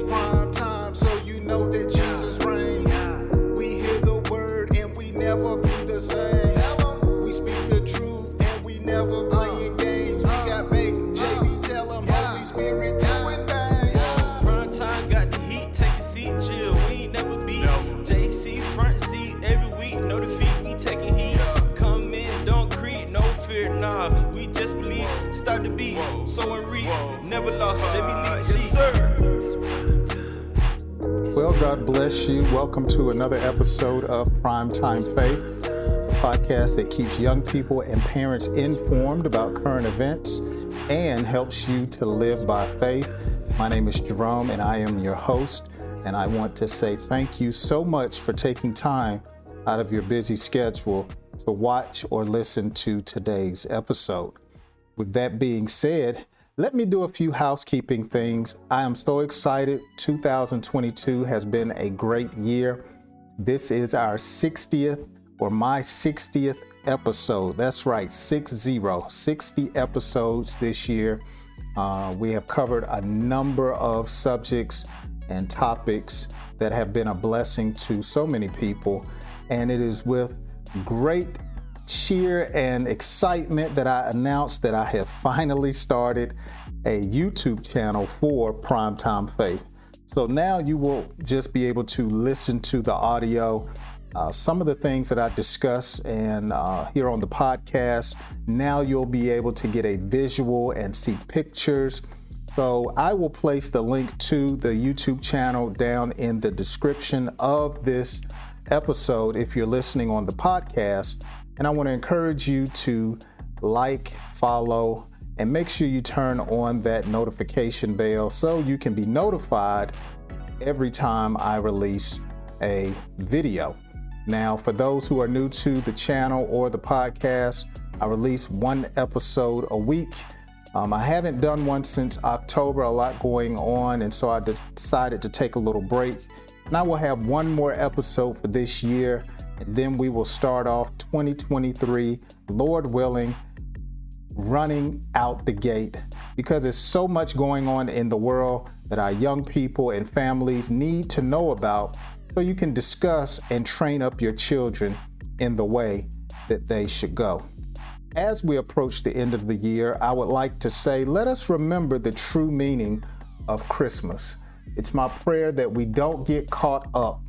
It's prime time, so you know that Jesus reigns. We hear the word and we never be the same. We speak the truth and we never playing games. We got bait, JB, tell 'em Holy Spirit doing things. Prime time got the heat, take a seat, chill. We ain't never beat. JC front seat every week, no defeat. We taking heat. Come in, don't creep, no fear, nah. We just believe. Start the beat, so and read. Never lost, JB lead the sheet. Well, God bless you. Welcome to another episode of Primetime Faith, a podcast that keeps young people and parents informed about current events and helps you to live by faith. My name is Jerome, and I am your host. And I want to say thank you so much for taking time out of your busy schedule to watch or listen to today's episode. With that being said, let me do a few housekeeping things. I am so excited. 2022 has been a great year. This is our 60th or my 60th episode. That's right, 60, 60 episodes this year. Uh, we have covered a number of subjects and topics that have been a blessing to so many people. And it is with great cheer and excitement that I announced that I have finally started a YouTube channel for Primetime Faith. So now you will just be able to listen to the audio, uh, some of the things that I discuss and uh, here on the podcast. Now you'll be able to get a visual and see pictures. So I will place the link to the YouTube channel down in the description of this episode if you're listening on the podcast. And I want to encourage you to like, follow, and make sure you turn on that notification bell so you can be notified every time I release a video. Now, for those who are new to the channel or the podcast, I release one episode a week. Um, I haven't done one since October, a lot going on, and so I decided to take a little break. And I will have one more episode for this year, and then we will start off 2023, Lord willing, running out the gate because there's so much going on in the world that our young people and families need to know about so you can discuss and train up your children in the way that they should go. As we approach the end of the year, I would like to say let us remember the true meaning of Christmas. It's my prayer that we don't get caught up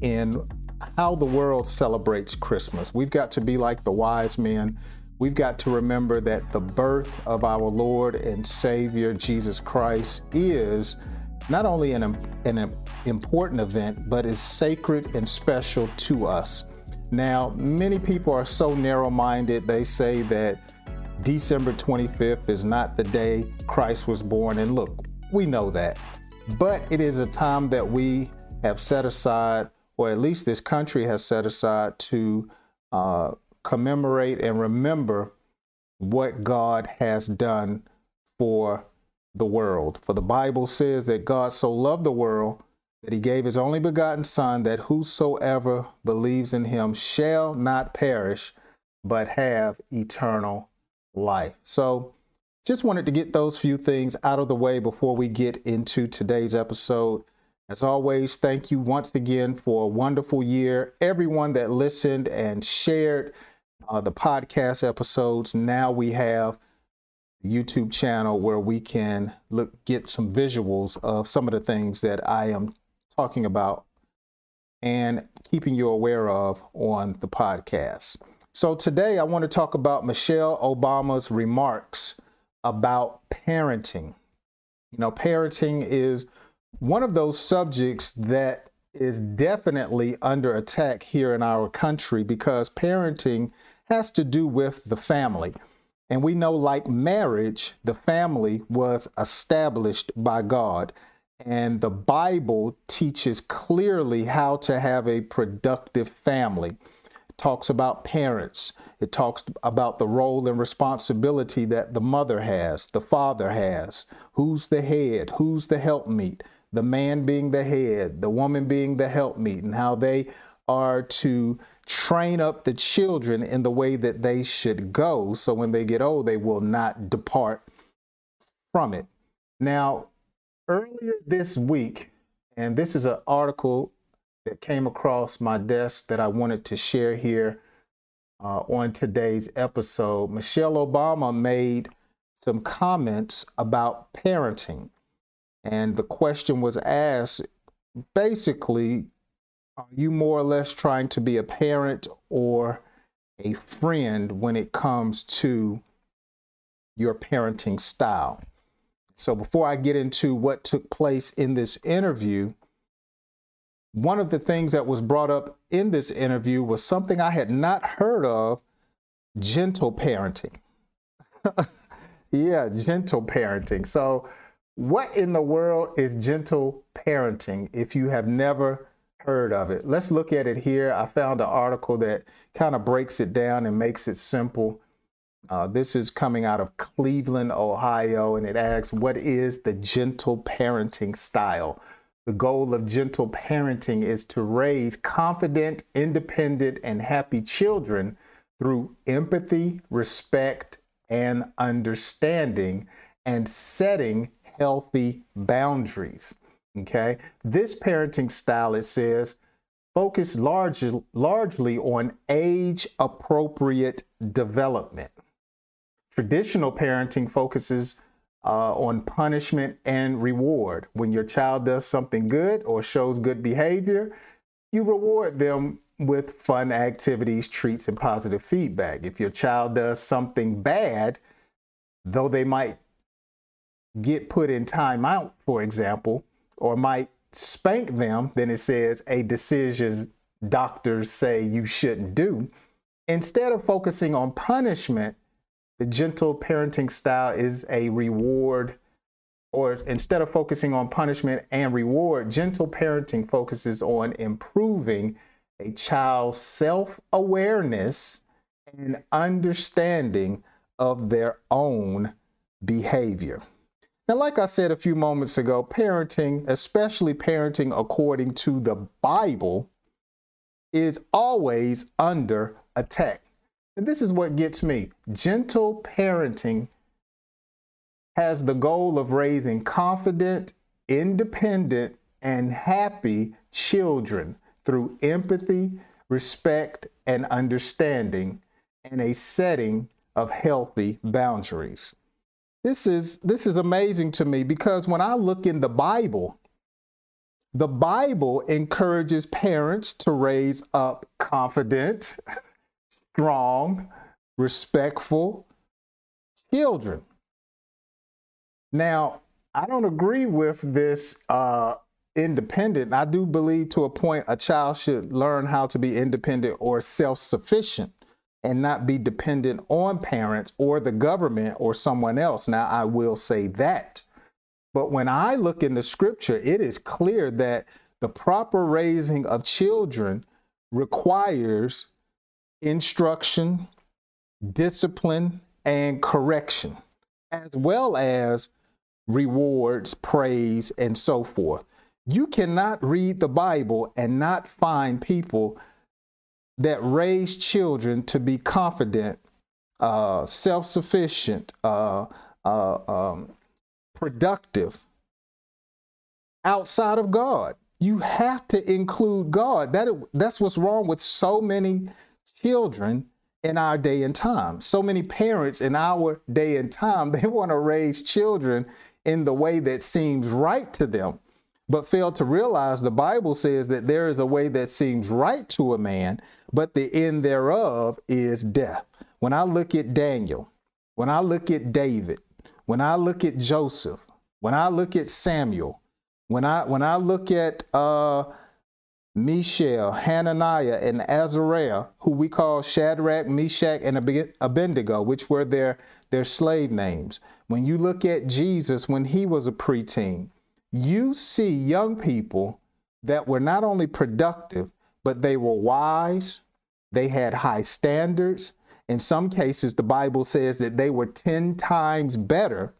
in how the world celebrates Christmas. We've got to be like the wise men. We've got to remember that the birth of our Lord and Savior Jesus Christ is not only an, an important event, but is sacred and special to us. Now, many people are so narrow minded, they say that December 25th is not the day Christ was born. And look, we know that. But it is a time that we have set aside, or at least this country has set aside, to uh, commemorate and remember what God has done for the world. For the Bible says that God so loved the world that he gave his only begotten Son, that whosoever believes in him shall not perish, but have eternal life. So, just wanted to get those few things out of the way before we get into today's episode. As always, thank you once again for a wonderful year. Everyone that listened and shared uh, the podcast episodes. Now we have YouTube channel where we can look get some visuals of some of the things that I am talking about and keeping you aware of on the podcast. So today I want to talk about Michelle Obama's remarks about parenting. You know, parenting is one of those subjects that is definitely under attack here in our country because parenting has to do with the family. And we know, like marriage, the family was established by God. And the Bible teaches clearly how to have a productive family. It talks about parents, it talks about the role and responsibility that the mother has, the father has, who's the head, who's the helpmeet, the man being the head, the woman being the helpmeet, and how they are to train up the children in the way that they should go so when they get old they will not depart from it now earlier this week, and this is an article that came across my desk that I wanted to share here uh, on today's episode. Michelle Obama made some comments about parenting. And the question was asked basically, are you more or less trying to be a parent or a friend when it comes to your parenting style? So, before I get into what took place in this interview, one of the things that was brought up in this interview was something I had not heard of gentle parenting. yeah, gentle parenting. So, what in the world is gentle parenting if you have never heard of it? Let's look at it here. I found an article that kind of breaks it down and makes it simple. Uh, this is coming out of Cleveland, Ohio, and it asks, What is the gentle parenting style? The goal of gentle parenting is to raise confident, independent, and happy children through empathy, respect, and understanding, and setting healthy boundaries. Okay. This parenting style, it says, focus largely, largely on age appropriate development. Traditional parenting focuses uh, on punishment and reward. When your child does something good or shows good behavior, you reward them with fun activities, treats, and positive feedback. If your child does something bad, though they might get put in timeout, for example, or might spank them, then it says a decision doctors say you shouldn't do. Instead of focusing on punishment, the gentle parenting style is a reward, or instead of focusing on punishment and reward, gentle parenting focuses on improving a child's self awareness and understanding of their own behavior. Now, like I said a few moments ago, parenting, especially parenting according to the Bible, is always under attack. And this is what gets me gentle parenting has the goal of raising confident, independent, and happy children through empathy, respect, and understanding, and a setting of healthy boundaries. This is this is amazing to me because when I look in the Bible, the Bible encourages parents to raise up confident, strong, respectful children. Now, I don't agree with this uh, independent. I do believe to a point a child should learn how to be independent or self sufficient and not be dependent on parents or the government or someone else. Now, I will say that. But when I look in the scripture, it is clear that the proper raising of children requires instruction, discipline, and correction, as well as rewards, praise, and so forth. You cannot read the Bible and not find people that raise children to be confident, uh, self sufficient, uh, uh, um, productive outside of God. You have to include God. That, that's what's wrong with so many children in our day and time. So many parents in our day and time, they want to raise children in the way that seems right to them but fail to realize the Bible says that there is a way that seems right to a man, but the end thereof is death. When I look at Daniel, when I look at David, when I look at Joseph, when I look at Samuel, when I when I look at uh, Mishael, Hananiah, and Azariah, who we call Shadrach, Meshach, and Abednego, which were their, their slave names. When you look at Jesus when he was a preteen, you see young people that were not only productive, but they were wise, they had high standards. In some cases, the Bible says that they were 10 times better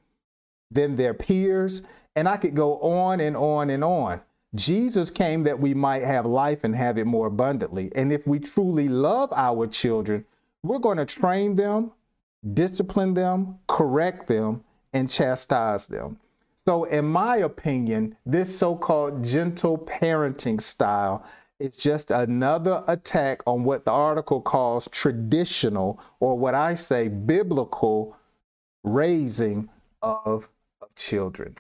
than their peers. And I could go on and on and on. Jesus came that we might have life and have it more abundantly. And if we truly love our children, we're going to train them, discipline them, correct them, and chastise them. So, in my opinion, this so called gentle parenting style is just another attack on what the article calls traditional, or what I say biblical, raising of, of children.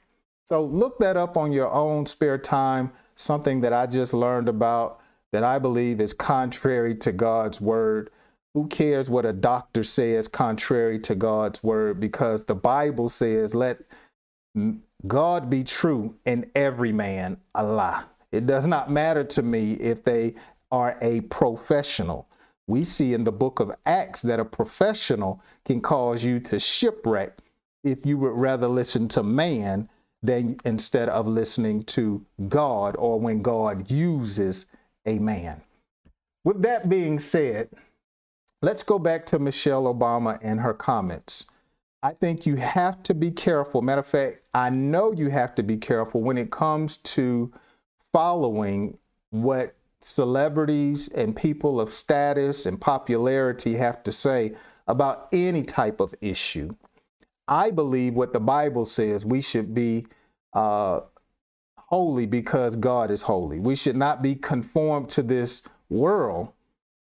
So, look that up on your own spare time, something that I just learned about that I believe is contrary to God's word. Who cares what a doctor says contrary to God's word? Because the Bible says, let God be true and every man a lie. It does not matter to me if they are a professional. We see in the book of Acts that a professional can cause you to shipwreck if you would rather listen to man than instead of listening to God or when God uses a man. With that being said, let's go back to Michelle Obama and her comments. I think you have to be careful. Matter of fact, I know you have to be careful when it comes to following what celebrities and people of status and popularity have to say about any type of issue. I believe what the Bible says we should be uh, holy because God is holy. We should not be conformed to this world,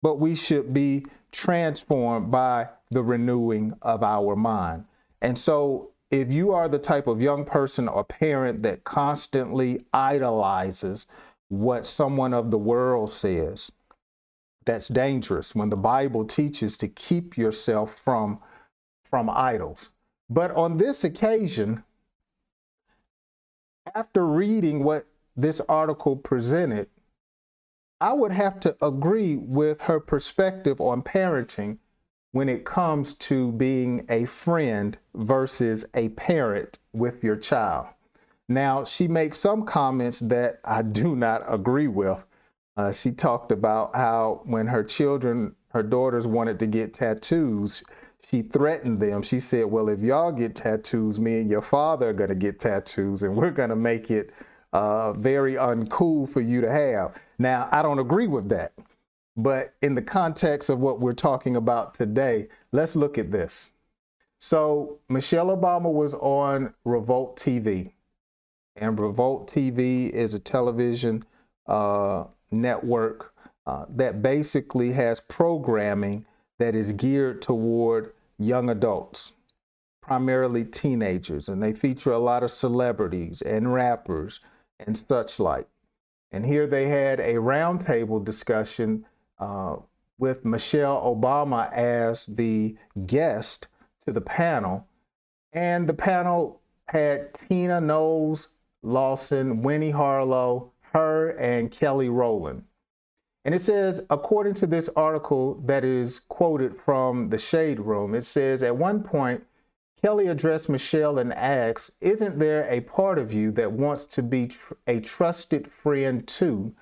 but we should be transformed by the renewing of our mind. And so, if you are the type of young person or parent that constantly idolizes what someone of the world says, that's dangerous when the Bible teaches to keep yourself from, from idols. But on this occasion, after reading what this article presented, I would have to agree with her perspective on parenting when it comes to being a friend versus a parent with your child. Now, she makes some comments that I do not agree with. Uh, she talked about how when her children, her daughters wanted to get tattoos, she threatened them. She said, Well, if y'all get tattoos, me and your father are going to get tattoos, and we're going to make it uh, very uncool for you to have. Now, I don't agree with that. But in the context of what we're talking about today, let's look at this. So, Michelle Obama was on Revolt TV, and Revolt TV is a television uh, network uh, that basically has programming that is geared toward young adults, primarily teenagers, and they feature a lot of celebrities and rappers and such like. And here they had a roundtable discussion uh, with Michelle Obama as the guest to the panel. And the panel had Tina Knowles Lawson, Winnie Harlow, her, and Kelly Rowland. And it says, according to this article that is quoted from the Shade Room, it says, at one point, Kelly addressed Michelle and asked, Isn't there a part of you that wants to be tr- a trusted friend too?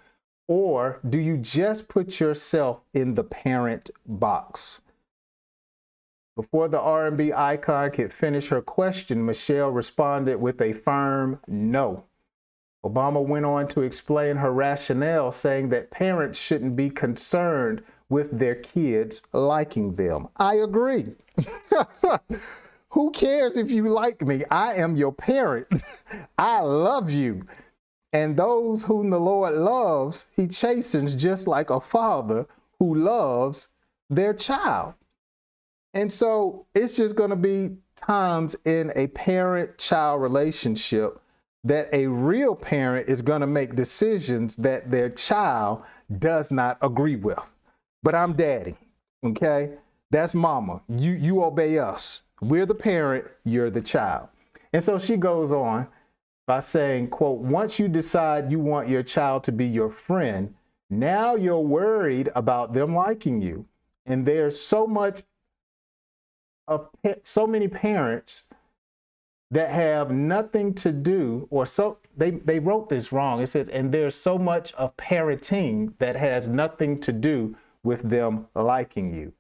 Or do you just put yourself in the parent box? Before the R&B icon could finish her question, Michelle responded with a firm no. Obama went on to explain her rationale, saying that parents shouldn't be concerned with their kids liking them. I agree. Who cares if you like me? I am your parent. I love you. And those whom the Lord loves, he chastens just like a father who loves their child. And so it's just going to be times in a parent child relationship that a real parent is going to make decisions that their child does not agree with. But I'm daddy, okay? That's mama. You you obey us. We're the parent, you're the child. And so she goes on by saying, quote, once you decide you want your child to be your friend, now you're worried about them liking you. And there's so much of so many parents that have nothing to do, or so they, they wrote this wrong. It says, and there's so much of parenting that has nothing to do with them liking you.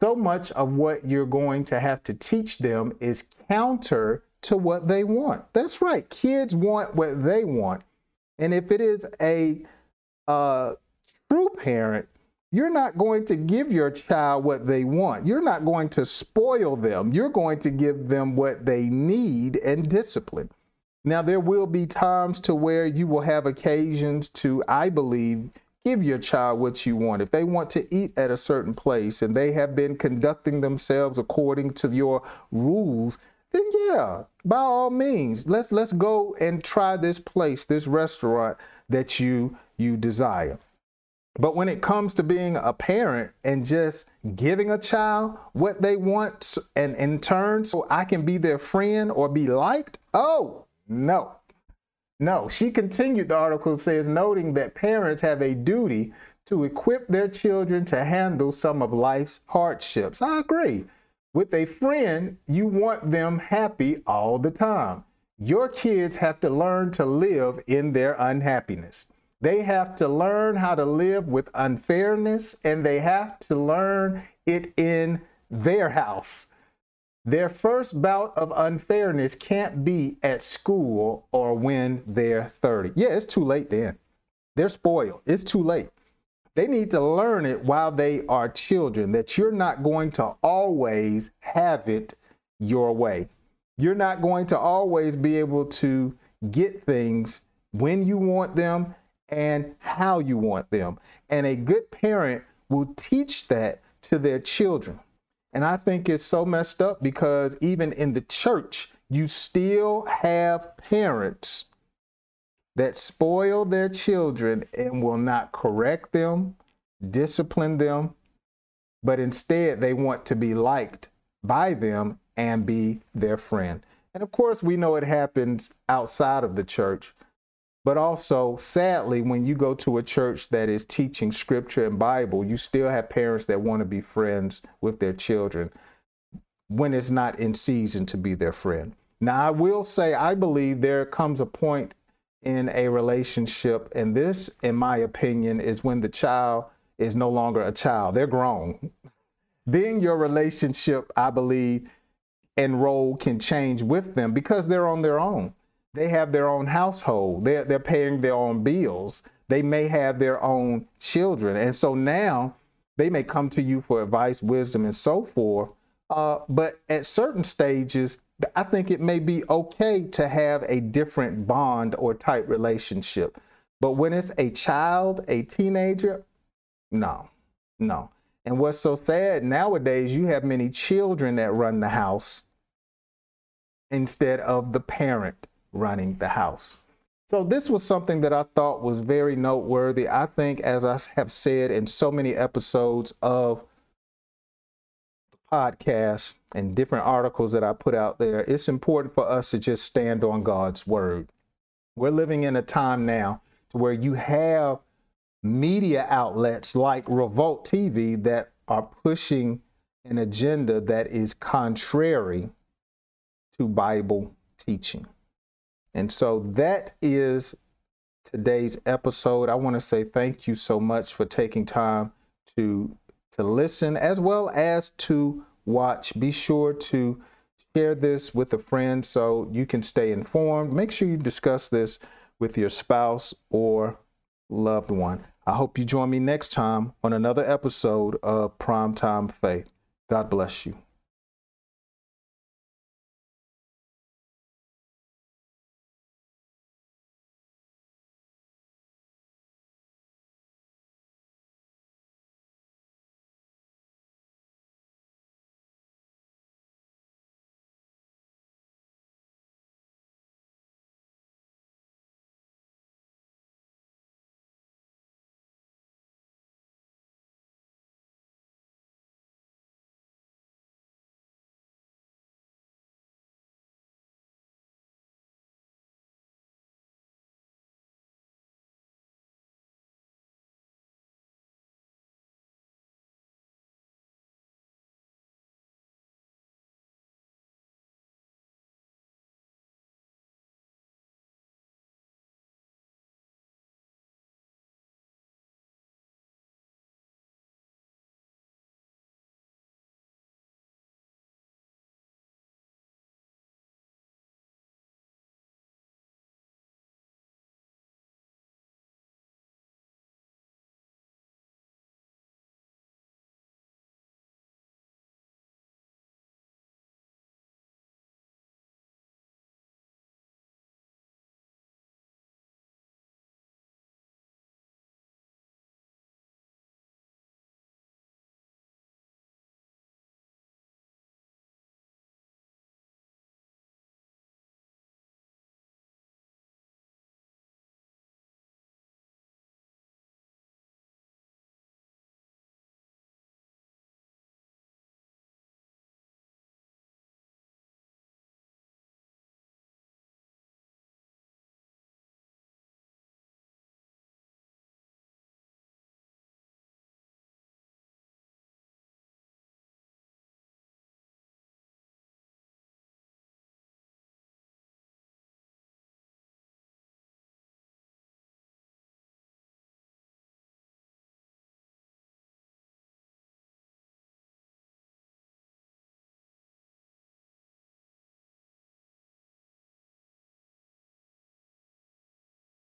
So much of what you're going to have to teach them is counter to what they want. That's right. Kids want what they want. And if it is a uh, true parent, you're not going to give your child what they want. You're not going to spoil them. You're going to give them what they need and discipline. Now, there will be times to where you will have occasions to, I believe, give your child what you want. If they want to eat at a certain place and they have been conducting themselves according to your rules, then yeah, by all means, let's let's go and try this place, this restaurant that you you desire. But when it comes to being a parent and just giving a child what they want and in turn so I can be their friend or be liked, oh, no. No, she continued, the article says, noting that parents have a duty to equip their children to handle some of life's hardships. I agree. With a friend, you want them happy all the time. Your kids have to learn to live in their unhappiness. They have to learn how to live with unfairness and they have to learn it in their house. Their first bout of unfairness can't be at school or when they're 30. Yeah, it's too late then. They're spoiled. It's too late. They need to learn it while they are children that you're not going to always have it your way. You're not going to always be able to get things when you want them and how you want them. And a good parent will teach that to their children. And I think it's so messed up because even in the church, you still have parents that spoil their children and will not correct them, discipline them, but instead they want to be liked by them and be their friend. And of course, we know it happens outside of the church. But also, sadly, when you go to a church that is teaching scripture and Bible, you still have parents that want to be friends with their children when it's not in season to be their friend. Now, I will say, I believe there comes a point in a relationship, and this, in my opinion, is when the child is no longer a child, they're grown. then your relationship, I believe, and role can change with them because they're on their own. They have their own household. They're, they're paying their own bills. They may have their own children. And so now they may come to you for advice, wisdom, and so forth. Uh, but at certain stages, I think it may be okay to have a different bond or type relationship. But when it's a child, a teenager, no, no. And what's so sad nowadays, you have many children that run the house instead of the parent running the house. So, this was something that I thought was very noteworthy. I think, as I have said in so many episodes of the podcast and different articles that I put out there, it's important for us to just stand on God's word. We're living in a time now to where you have media outlets like Revolt TV that are pushing an agenda that is contrary to Bible teaching. And so that is today's episode. I want to say thank you so much for taking time to to listen as well as to watch. Be sure to share this with a friend so you can stay informed. Make sure you discuss this with your spouse or loved one. I hope you join me next time on another episode of Primetime Faith. God bless you.